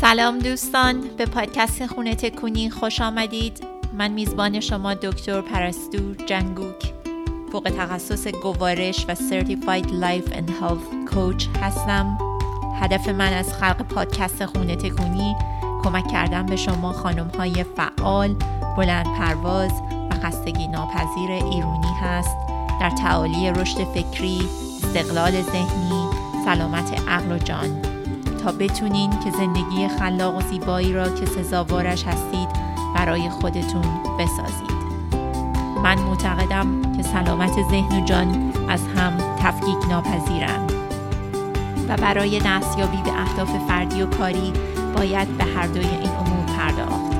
سلام دوستان به پادکست خونه تکونی خوش آمدید. من میزبان شما دکتر پرستو جنگوک. فوق تخصص گوارش و Certified Life and Health Coach هستم. هدف من از خلق پادکست خونه تکونی کمک کردن به شما خانم های فعال بلند پرواز و خستگی ناپذیر ایرونی هست. در تعالی رشد فکری استقلال ذهنی سلامت عقل و جان. تا بتونین که زندگی خلاق و زیبایی را که سزاوارش هستید برای خودتون بسازید. من معتقدم که سلامت ذهن و جان از هم تفکیک ناپذیرند. و برای دستیابی به اهداف فردی و کاری باید به هر دوی این امور پرداخت.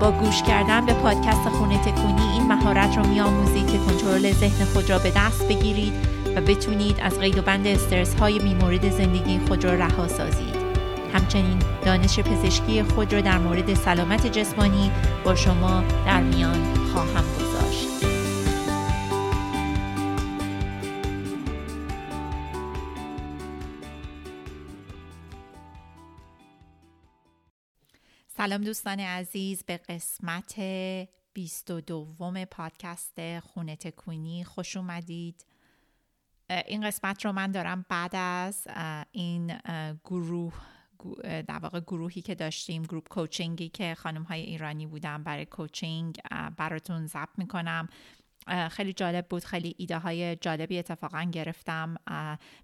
با گوش کردن به پادکست خونه تکونی این مهارت رو میآموزید که کنترل ذهن خود را به دست بگیرید و بتونید از قید و بند استرس های میمورد زندگی خود را رها سازید. همچنین دانش پزشکی خود را در مورد سلامت جسمانی با شما در میان خواهم گذاشت. سلام دوستان عزیز به قسمت 22 پادکست خونه تکونی خوش اومدید. این قسمت رو من دارم بعد از این گروه در واقع گروهی که داشتیم گروپ کوچینگی که خانم های ایرانی بودن برای کوچینگ براتون ضبط می‌کنم. خیلی جالب بود خیلی ایده های جالبی اتفاقا گرفتم.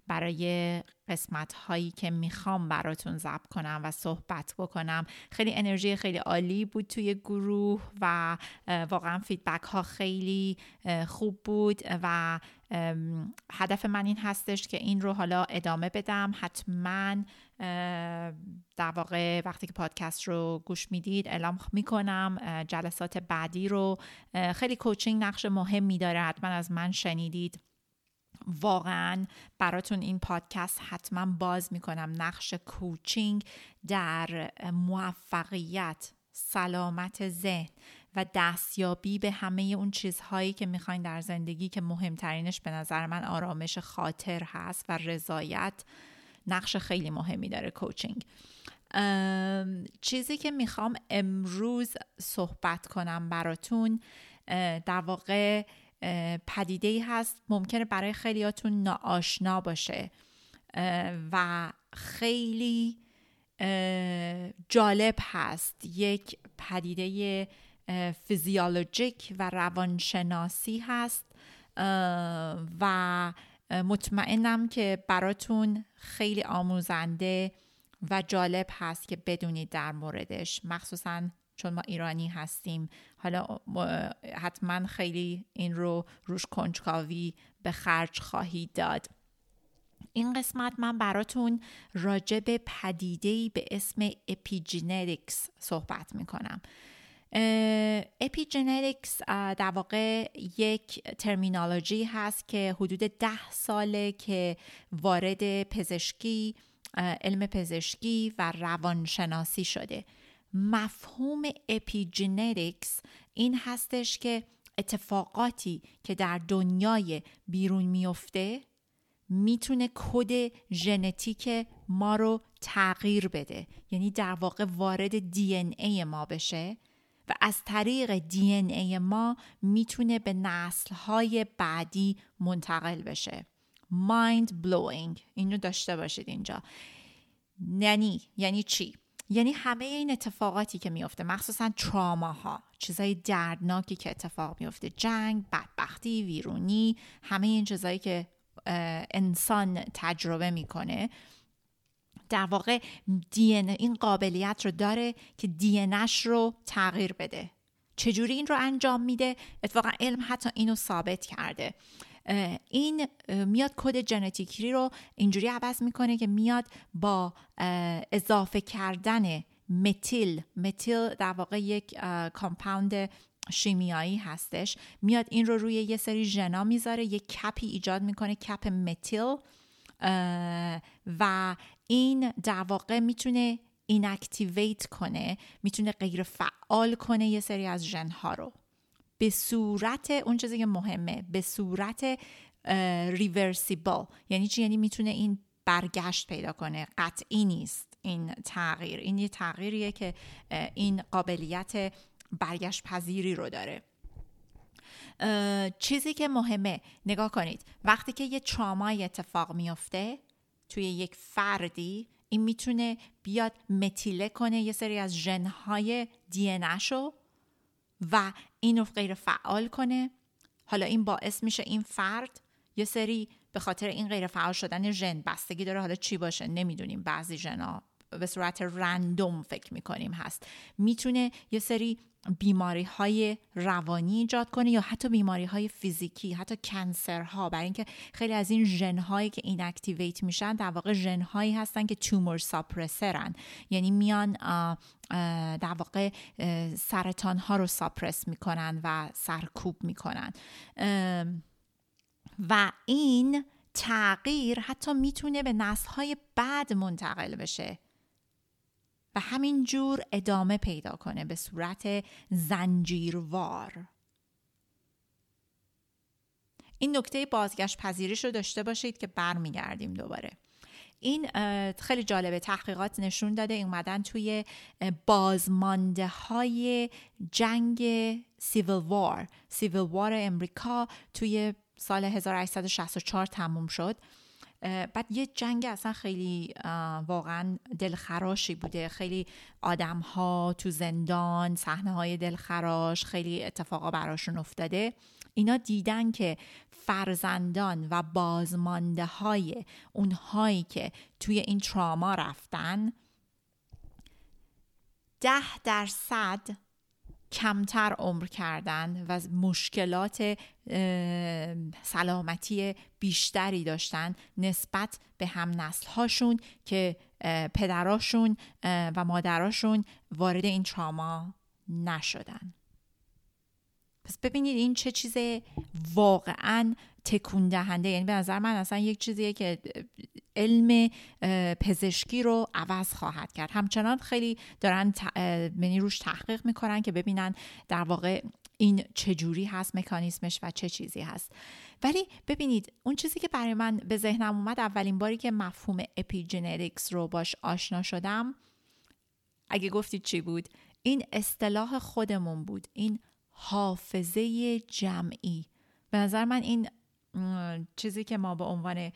برای قسمت هایی که می‌خوام براتون ضبط کنم و صحبت بکنم. خیلی انرژی خیلی عالی بود توی گروه و واقعا فیدبک ها خیلی خوب بود و هدف من این هستش که این رو حالا ادامه بدم. حتما در واقع وقتی که پادکست رو گوش می‌دید اعلام می‌کنم جلسات بعدی رو. خیلی کوچینگ نقش مهمی داره حتما از من شنیدید. واقعا براتون این پادکست حتما باز می‌کنم. نقش کوچینگ در موفقیت سلامت ذهن. و دستیابی به همه اون چیزهایی که می‌خواین در زندگی که مهمترینش به نظر من آرامش خاطر هست و رضایت نقش خیلی مهمی داره کوچینگ چیزی که می‌خوام امروز صحبت کنم براتون در واقع پدیده ای هست ممکنه برای خیلیاتون ناآشنا باشه و خیلی جالب هست. یک پدیده فیزیولوژیک و روانشناسی هست. و مطمئنم که براتون خیلی آموزنده و جالب هست که بدونید در موردش مخصوصا چون ما ایرانی هستیم. حالا حتما خیلی این رو روش کنجکاوی به خرج خواهید داد. این قسمت من براتون راجع به پدیده‌ای به اسم epigenetics صحبت می‌کنم. epigenetics در واقع یک terminology هست که حدود ده ساله که وارد پزشکی علم پزشکی و روانشناسی شده. مفهوم epigenetics این هستش که اتفاقاتی که در دنیای بیرون میفته می‌تونه کد ژنتیک ما رو تغییر بده. یعنی در واقع وارد دی ای ما بشه. و از طریق دی ای ما می‌تونه به نسل های بعدی منتقل بشه. Mind blowing. اینو داشته باشید اینجا. یعنی یعنی چی؟ یعنی همه این اتفاقاتی که میفته مخصوصا تراماها چیزای دردناکی که اتفاق میفته جنگ بدبختی ویرونی همه این چیزایی که انسان تجربه می‌کنه. در واقع دی این قابلیت رو داره که دی رو تغییر بده. چجوری این رو انجام میده؟ اتفاقا علم حتی اینو ثابت کرده. این میاد کد ژنتیکی رو اینجوری عوض می‌کنه که میاد با اضافه کردن متیل متیل در واقع یک compound شیمیایی هستش. میاد این رو روی یه سری ژنا می‌ذاره یک cap ی ایجاد می‌کنه cap متیل. و این در واقع می‌تونه inactivate کنه می‌تونه غیر فعال کنه یه سری از ژنها رو. به صورت اون چیزی که مهمه به صورت reversible یعنی چی؟ یعنی می‌تونه این برگشت پیدا کنه. قطعی نیست این تغییر. این یه تغییریه که این قابلیت برگشت پذیری رو داره. چیزی که مهمه نگاه کنید. وقتی که یه ترامای اتفاق میفته توی یک فردی این می‌تونه بیاد متیله کنه یه سری از ژنهای دی شو و اینو غیر فعال کنه. حالا این باعث میشه این فرد یه سری به خاطر این غیر فعال شدن ژن بستگی داره. حالا چی باشه؟ نمی‌دونیم. بعضی ژنا به صورت رندوم فکر می‌کنیم هست. می‌تونه یه سری بیماری های روانی ایجاد کنه یا حتی بیماری های فیزیکی حتی کنسرها. برای اینکه خیلی از این ژن هایی که این اکتیویت میشن در واقع ژن هایی هستن که تومور ساپرسرن یعنی میان در واقع سرطان ها رو ساپرس می‌کنن و سرکوب می‌کنن. و این تغییر حتی می‌تونه به نسل های بعد منتقل بشه. و همینجور ادامه پیدا کنه به صورت زنجیروار. این نکته بازگشت پذیریش رو داشته باشید که برمیگردیم دوباره. این خیلی جالبه. تحقیقات نشون داده اومدن توی بازمانده های جنگ سیویل وار سیویل وار امریکا توی سال 1864 تموم شد. بعد یه جنگ اصلا خیلی واقعا دلخراشی بوده. خیلی آدم ها تو زندان صحنه های دلخراش خیلی اتفاقا براشون افتاده. اینا دیدن که فرزندان و بازمانده های اونهایی که توی این تراما رفتن ده درصد کمتر عمر کردن و مشکلات سلامتی بیشتری داشتن نسبت به هم نسل هاشون که پدراشون و مادراشون وارد این تراما نشدن. پس ببینید این چه چیز واقعا تکون دهنده یعنی به نظر من اصلا یک چیزیه که علم پزشکی رو عوض خواهد کرد. همچنان خیلی دارن منی روش تحقیق می‌کنن که ببینن در واقع این چجوری هست مکانیسمش و چه چیزی هست. ولی ببینید اون چیزی که برای من به ذهنم اومد اولین باری که مفهوم epigenetics رو باش آشنا شدم اگه گفتید چی بود؟ این اصطلاح خودمون بود. این حافظه جمعی. به نظر من این چیزی که ما به عنوان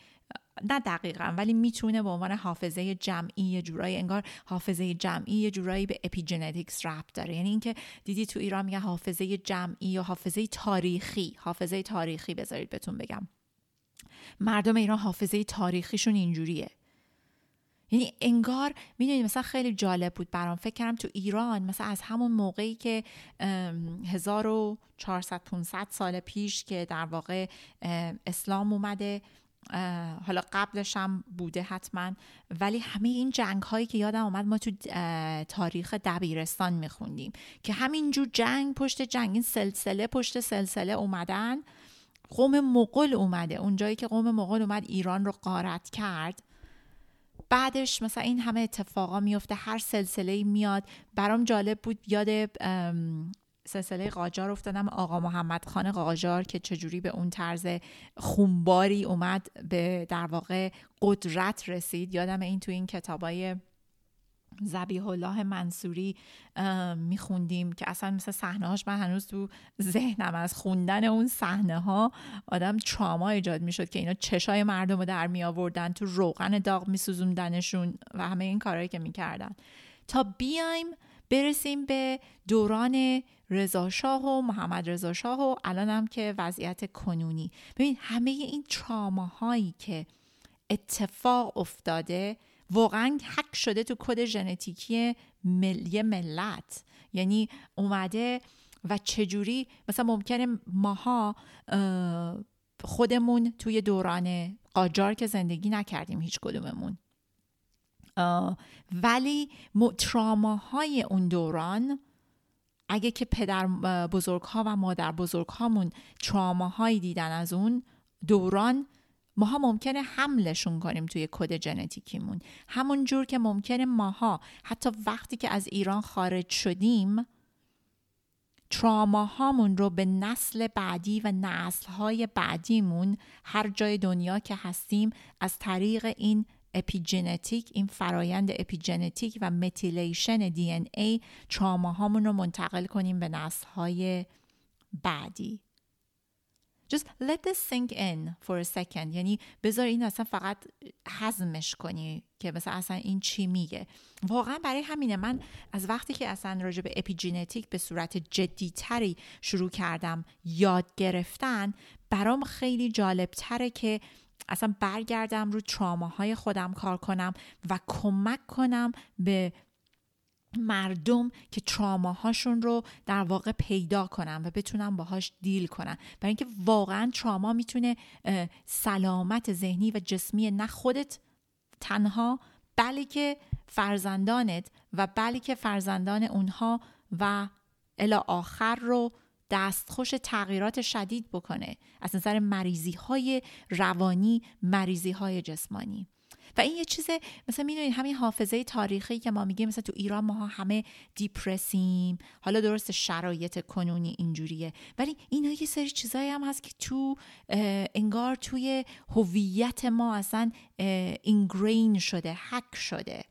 نه دقیقا ولی می‌تونه به عنوان حافظه جمعی یه جورایی انگار حافظه جمعی یه جورایی به epigenetics ربط داره. یعنی اینکه دیدی تو ایران میگه حافظه جمعی یا حافظه تاریخی. حافظه تاریخی بذارید بهتون بگم. مردم ایران حافظه تاریخیشون اینجوریه. یعنی انگار می‌دونید مثلا خیلی جالب بود برام. فکر کردم تو ایران مثلا از همون موقعی که 1400 500 سال پیش که در واقع اسلام اومده حالا قبلش هم بوده حتما. ولی همه این جنگ هایی که یادم اومد ما تو تاریخ دبیرستان میخوندیم که همینجور جنگ پشت جنگ این سلسله پشت سلسله اومدن قوم مغول اومده. اونجایی که قوم مغول اومد ایران رو قارت کرد. بعدش مثلا این همه اتفاقا میفته هر سلسله میاد. برام جالب بود یاد سلسله قاجار افتادم. آقا محمد خان قاجار که چجوری به اون طرز خونباری اومد به در واقع قدرت رسید. یادم این تو این کتابای زبیح الله منصوری میخوندیم که اصلا مثل صحنه هاش من هنوز تو ذهنم از خوندن اون صحنه ها آدم تراما ایجاد می‌شد که اینا چشای مردم رو در می آوردن تو روغن داغ میسوزوندنشون و همه این کارهایی که می‌کردن. تا بیایم برسیم به دوران رضاشاه و محمد رضاشاه و الانم که وضعیت کنونی. ببین همه این تراماهایی که اتفاق افتاده واقعا حک شده تو کد ژنتیکی ملی ملت. یعنی اومده و چجوری مثلا ممکنه ماها خودمون توی دوران قاجار که زندگی نکردیم هیچ کدوممون. ولی تراماهای اون دوران اگه که پدر بزرگ ها و مادر بزرگ هامون تراماهایی دیدن از اون دوران ماها ممکنه حملشون کنیم توی کد ژنتیکیمون. همون جور که ممکنه ماها. حتی وقتی که از ایران خارج شدیم تراماهامون رو به نسل بعدی و نسلهای بعدیمون هر جای دنیا که هستیم از طریق این اپیژنتیک این فرایند اپیژنتیک و methylation DNA رو منتقل کنیم به نسل های بعدی. Just let this sink in for a second. یعنی بذار این اصلا فقط حزمش کنی که مثلا اصلا این چی میگه. واقعا برای همینه من از وقتی که اصلا راجع به اپیژنتیک به صورت جدیتری شروع کردم یاد گرفتن برام خیلی جالب تره که اصلا برگردم رو تراماهای خودم کار کنم و کمک کنم به مردم که تراماهاشون رو در واقع پیدا کنن و بتونن باهاش دیل کنن برای اینکه واقعا تراما می‌تونه سلامت ذهنی و جسمی نه خودت تنها بلکه فرزندانت و بلکه فرزندان اونها و الا آخر رو دستخوش تغییرات شدید بکنه از نظر مریضی های روانی مریضی های جسمانی. و این یه چیز مثلا می‌دونید همین حافظه تاریخی که ما میگیم مثلا تو ایران ما همه دیپرسیم حالا درست شرایط کنونی اینجوریه ولی اینا یه سری چیزایی هم هست که تو انگار توی هویت ما اصلا اینگرین شده حک شده.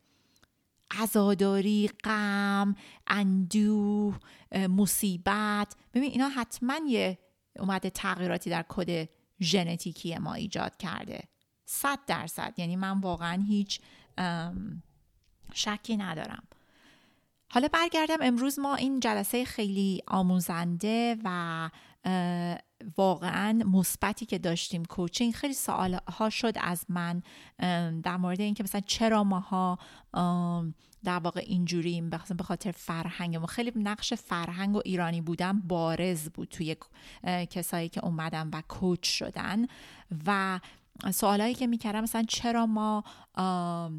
عزاداری غم اندوه مصیبت. ببین اینا حتما یه اومده تغییراتی در کد ژنتیکی ما ایجاد کرده. صد درصد. یعنی من واقعا هیچ شکی ندارم. حالا برگردم امروز ما این جلسه خیلی آموزنده و واقعا مثبتی که داشتیم کوچینگ. خیلی سوال ها شد از من در مورد اینکه مثلا چرا ماها در واقع اینجوریم به خاطر فرهنگ ما خیلی نقش فرهنگ و ایرانی بودن بارز بود توی کسایی که اومدن و کوچ شدن. و سوالایی که می‌کردم مثلا چرا ما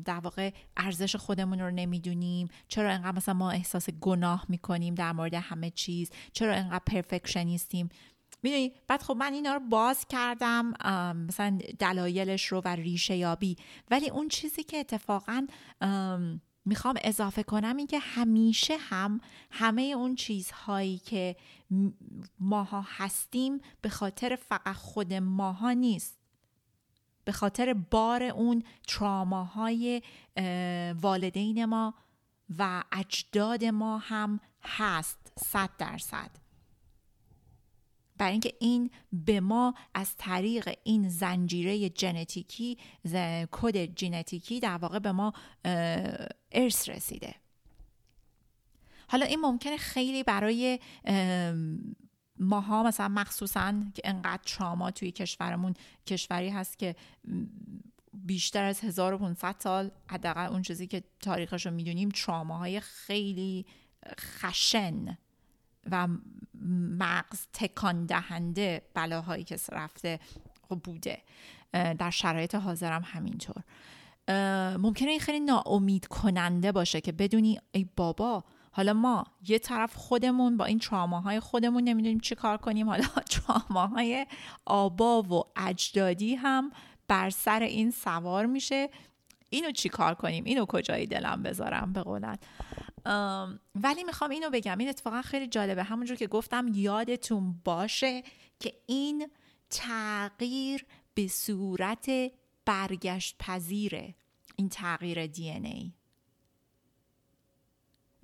در واقع ارزش خودمون رو نمی‌دونیم؟ چرا انقدر مثلا ما احساس گناه می‌کنیم در مورد همه چیز؟ چرا انقدر پرفکشنیستیم؟ می‌دونی؟ بعد خب من اینا رو باز کردم مثلا دلایلش رو و ریشه یابی. ولی اون چیزی که اتفاقا می‌خوام اضافه کنم این که همیشه هم همه اون چیزهایی که ماها هستیم به خاطر فقط خود ماها نیست. به خاطر بار اون تراماهای والدین ما و اجداد ما هم هست صد درصد. برای اینکه این به ما از طریق این زنجیره ژنتیکی کد ژنتیکی در واقع به ما ارث رسیده. حالا این ممکنه خیلی برای ماها مثلا مخصوصا که انقدر تراما توی کشورمون کشوری هست که بیشتر از 1500 سال حداقل اون چیزی که تاریخش رو می‌دونیم تراماهای خیلی خشن و مغز تکان دهنده بلاهایی که رفته بوده. در شرایط حاضرم همینطور. ممکنه این خیلی ناامید کننده باشه که بدونی ای بابا حالا ما یه طرف خودمون با این تراماهای خودمون نمی‌دونیم چی کار کنیم. حالا تراماهای آبا و اجدادی هم بر سر این سوار میشه. اینو چی کار کنیم؟ اینو کجای دلم بذارم به قولت؟ ولی می‌خوام اینو بگم. این اتفاقا خیلی جالبه. همونجور که گفتم یادتون باشه که این تغییر به صورت برگشت پذیره این تغییر دی ای.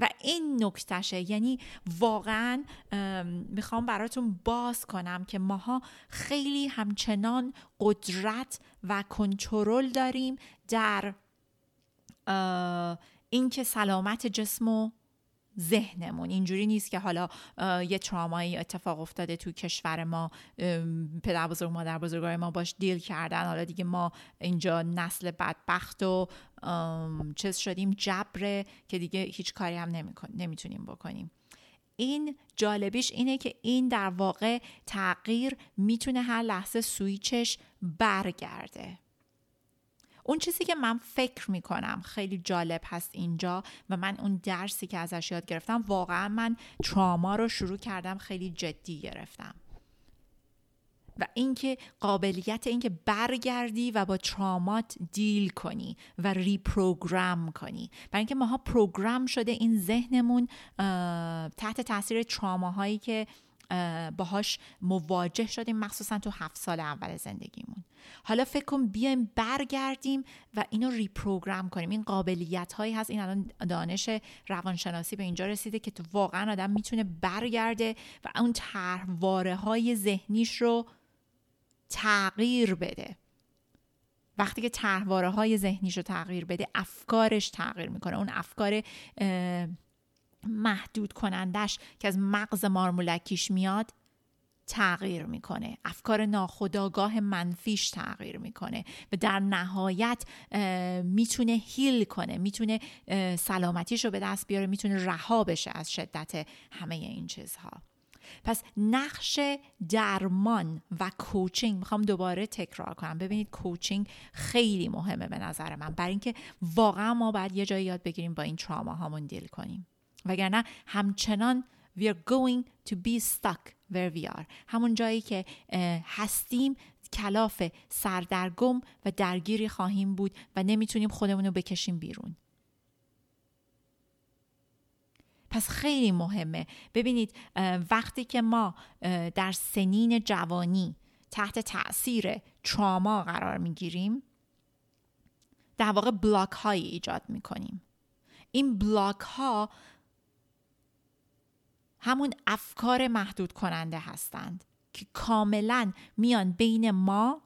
و این نکتشه یعنی واقعا می‌خوام براتون باز کنم که ماها خیلی همچنان قدرت و کنترل داریم در اینکه سلامت جسم و ذهنمون. اینجوری نیست که حالا یه ترامایی اتفاق افتاده تو کشور ما پدر بزرگ مادر بزرگای ما باش دیل کردن. حالا دیگه ما اینجا نسل بدبخت و چیز شدیم جبره که دیگه هیچ کاری هم نمی‌تونیم بکنیم. این جالبیش اینه که این در واقع تغییر می‌تونه هر لحظه سویچش برگرده. اون چیزی که من فکر می‌کنم خیلی جالب هست اینجا و من اون درسی که ازش یاد گرفتم واقعا من تراما رو شروع کردم خیلی جدی گرفتم. و اینکه قابلیت اینکه برگردی و با trauma ت deal کنی و reprogram کنی. برای اینکه ماها program شده این ذهنمون تحت تاثیر تراماهایی که باهاش مواجه شدیم مخصوصا تو هفت سال اول زندگیمون. حالا فکر کن بیایم برگردیم و اینو ریپروگرام کنیم. این قابلیت هایی هست. این الان دانش روانشناسی به اینجا رسیده که تو واقعا آدم می‌تونه برگرده و اون طرحواره های ذهنیش رو تغییر بده. وقتی که طرحواره های ذهنیش رو تغییر بده افکارش تغییر می‌کنه. اون افکار محدود کنندش که از مغز مارمولکیش میاد تغییر می‌کنه. افکار ناخودآگاه منفیش تغییر می‌کنه و در نهایت می‌تونه هیل کنه می‌تونه سلامتیش رو به دست بیاره می‌تونه رها بشه از شدت همه این چیزها. پس نقش درمان و کوچینگ می‌خوام دوباره تکرار کنم. ببینید کوچینگ خیلی مهمه به نظر من. برای اینکه واقعا ما باید یه جایی یاد بگیریم با این تراما هامون دیل کنیم. وگرنه همچنان we are going to be stuck where we are. همون جایی که هستیم کلاف سردرگم و درگیری خواهیم بود و نمی‌تونیم خودمون رو بکشیم بیرون. پس خیلی مهمه. ببینید وقتی که ما در سنین جوانی تحت تاثیر تراما قرار می‌گیریم در واقع بلاک هایی ایجاد می‌کنیم. این بلاک ها همون افکار محدود کننده هستند که کاملا میان بین ما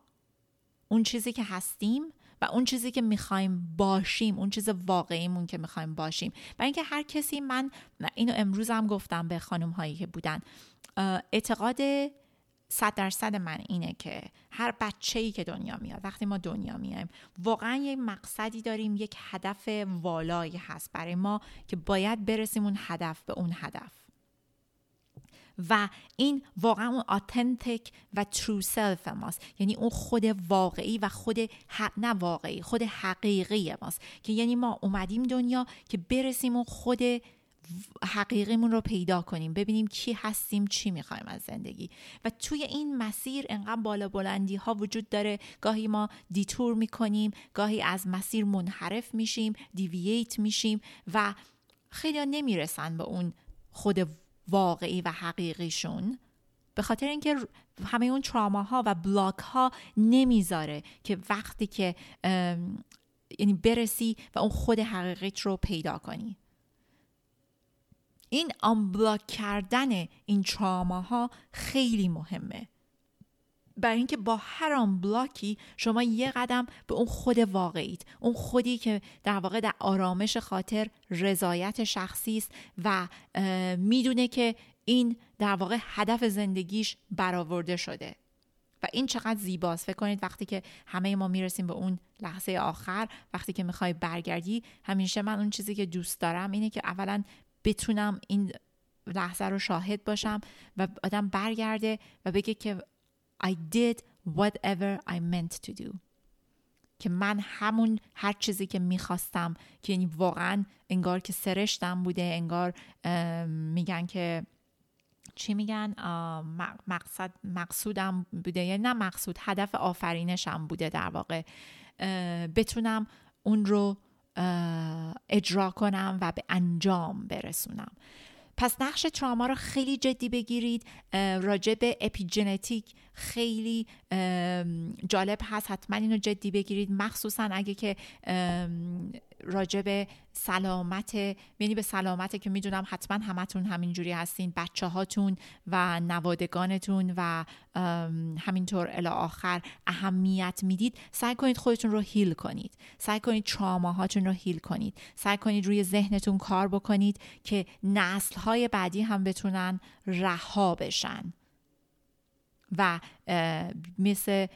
اون چیزی که هستیم و اون چیزی که می‌خوایم باشیم اون چیز واقعیمون که می‌خوایم باشیم. و اینکه هر کسی من اینو امروز هم گفتم به خانم هایی که بودن اعتقاد صد درصد من اینه که هر بچه ای که دنیا میاد وقتی ما دنیا میایم واقعا یک مقصدی داریم یک هدف والایی هست برای ما که باید برسیم اون هدف به اون هدف. و این واقعا اون authentic و true self ماست. یعنی اون خود واقعی و خود نه واقعی خود حقیقی ماست. که یعنی ما اومدیم دنیا که برسیم اون خود حقیقیمون رو پیدا کنیم ببینیم کی هستیم چی می‌خوایم از زندگی. و توی این مسیر انقدر بالا بلندی ها وجود داره. گاهی ما detour می‌کنیم گاهی از مسیر منحرف میشیم دیوییت میشیم و خیلی نمی‌رسن به اون خود واقعی و حقیقیشون به خاطر اینکه همه اون تراماها و بلاک ها نمی‌ذاره که وقتی که یعنی برسی و اون خود حقیقیت رو پیدا کنی. این آنبلاک کردن این تراماها خیلی مهمه. برای اینکه با هر آن بلاکی شما یه قدم به اون خود واقعیت اون خودی که در واقع در آرامش خاطر رضایت شخصی است و می‌دونه که این در واقع هدف زندگیش برآورده شده. و این چقدر زیباست. فکر کنید وقتی که همه ما می‌رسیم به اون لحظه آخر وقتی که می‌خوای برگردی همیشه من اون چیزی که دوست دارم اینه که اولا بتونم این لحظه رو شاهد باشم و آدم برگرده و بگه که I did whatever I meant to do. که من همون هر چیزی که می‌خواستم که یعنی واقعا انگار که سرشتم بوده انگار میگن که چی میگن؟ مقصد مقصودم بوده. یعنی نه مقصود هدف آفرینشم بوده در واقع. بتونم اون رو اجرا کنم و به انجام برسونم. پس نقش تراما رو خیلی جدی بگیرید. راجع به اپیژنتیک خیلی جالب هست. حتما اینو جدی بگیرید. مخصوصا اگه که راجع به سلامت یعنی به سلامت که می‌دونم حتما همتون همینجوری هستین. بچه هاتون و نوادگانتون و همینطور الی آخر اهمیت می‌دید. سعی کنید خودتون رو هیل کنید. سعی کنید هاتون رو هیل کنید. سعی کنید روی ذهنتون کار بکنید که نسل های بعدی هم بتونن رها بشن. و مثل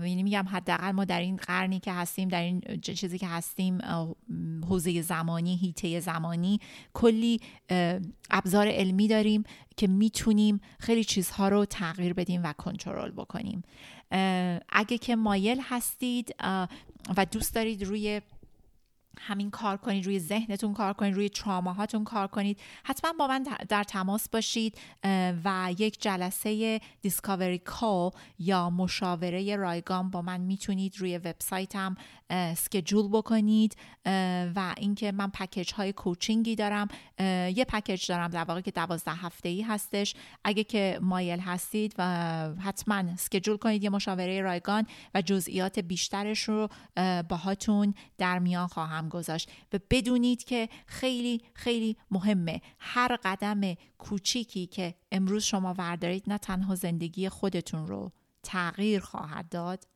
یعنی میگم حداقل ما در این قرنی که هستیم در این چیزی که هستیم حوزه زمانی هیته زمانی کلی ابزار علمی داریم که می‌تونیم خیلی چیزها رو تغییر بدیم و کنترل بکنیم. اگه که مایل هستید و دوست دارید روی همین کار کنید روی ذهنتون کار کنید روی تراماهاتون کار کنید. حتما با من در تماس باشید و یک جلسه دیسکاوری کال یا مشاوره رایگان با من می‌تونید روی وبسایتم سکجول بکنید. و اینکه من پکیج های کوچینگی دارم. یه پکیج دارم در واقع که دوازده هفته ای هستش. اگه که مایل هستید و حتما سکجول کنید یه مشاوره رایگان و جزئیات بیشترش رو باهاتون در میان خواهم گذاشت. و بدونید که خیلی خیلی مهمه. هر قدم کوچیکی که امروز شما وردارید نه تنها زندگی خودتون رو تغییر خواهد داد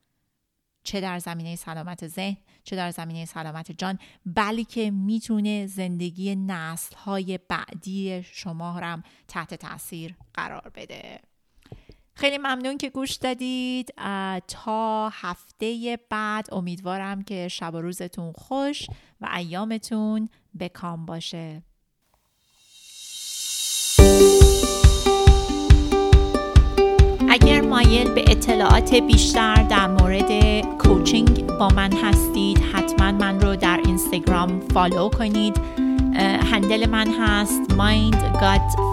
چه در زمینه سلامت ذهن چه در زمینه سلامت جان بلکه می‌تونه زندگی نسل های بعدی شما هم تحت تاثیر قرار بده. خیلی ممنون که گوش دادید. تا هفته بعد امیدوارم که شب و روزتون خوش و ایامتون بکام باشه. اگر مایل به اطلاعات بیشتر در مورد کوچینگ با من هستید حتما من رو در اینستاگرام فالو کنید. هندل من هست Mind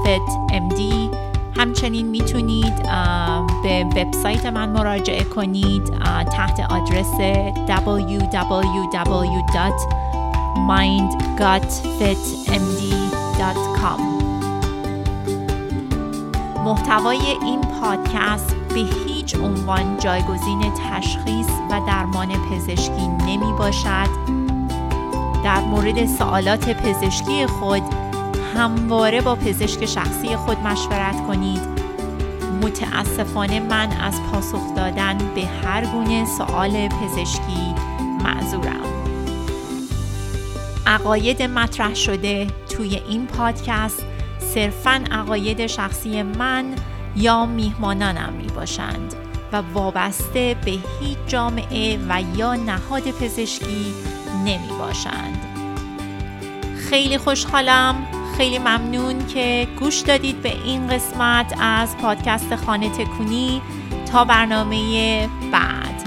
Fit MD همچنین می‌تونید به وبسایت من مراجعه کنید تحت آدرس www.mindgutfitmd.com محتوای این پادکست به هیچ عنوان جایگزین تشخیص و درمان پزشکی نمی باشد در مورد سوالات پزشکی خود همواره با پزشک شخصی خود مشورت کنید. متاسفانه من از پاسخ دادن به هر گونه سوال پزشکی معذورم. عقاید مطرح شده توی این پادکست صرفا عقاید شخصی من یا میهمانانم می باشند و وابسته به هیچ جامعه و یا نهاد پزشکی نمی باشند خیلی خوشحالم. خیلی ممنون که گوش دادید به این قسمت از پادکست خانه تکونی. تا برنامه بعد.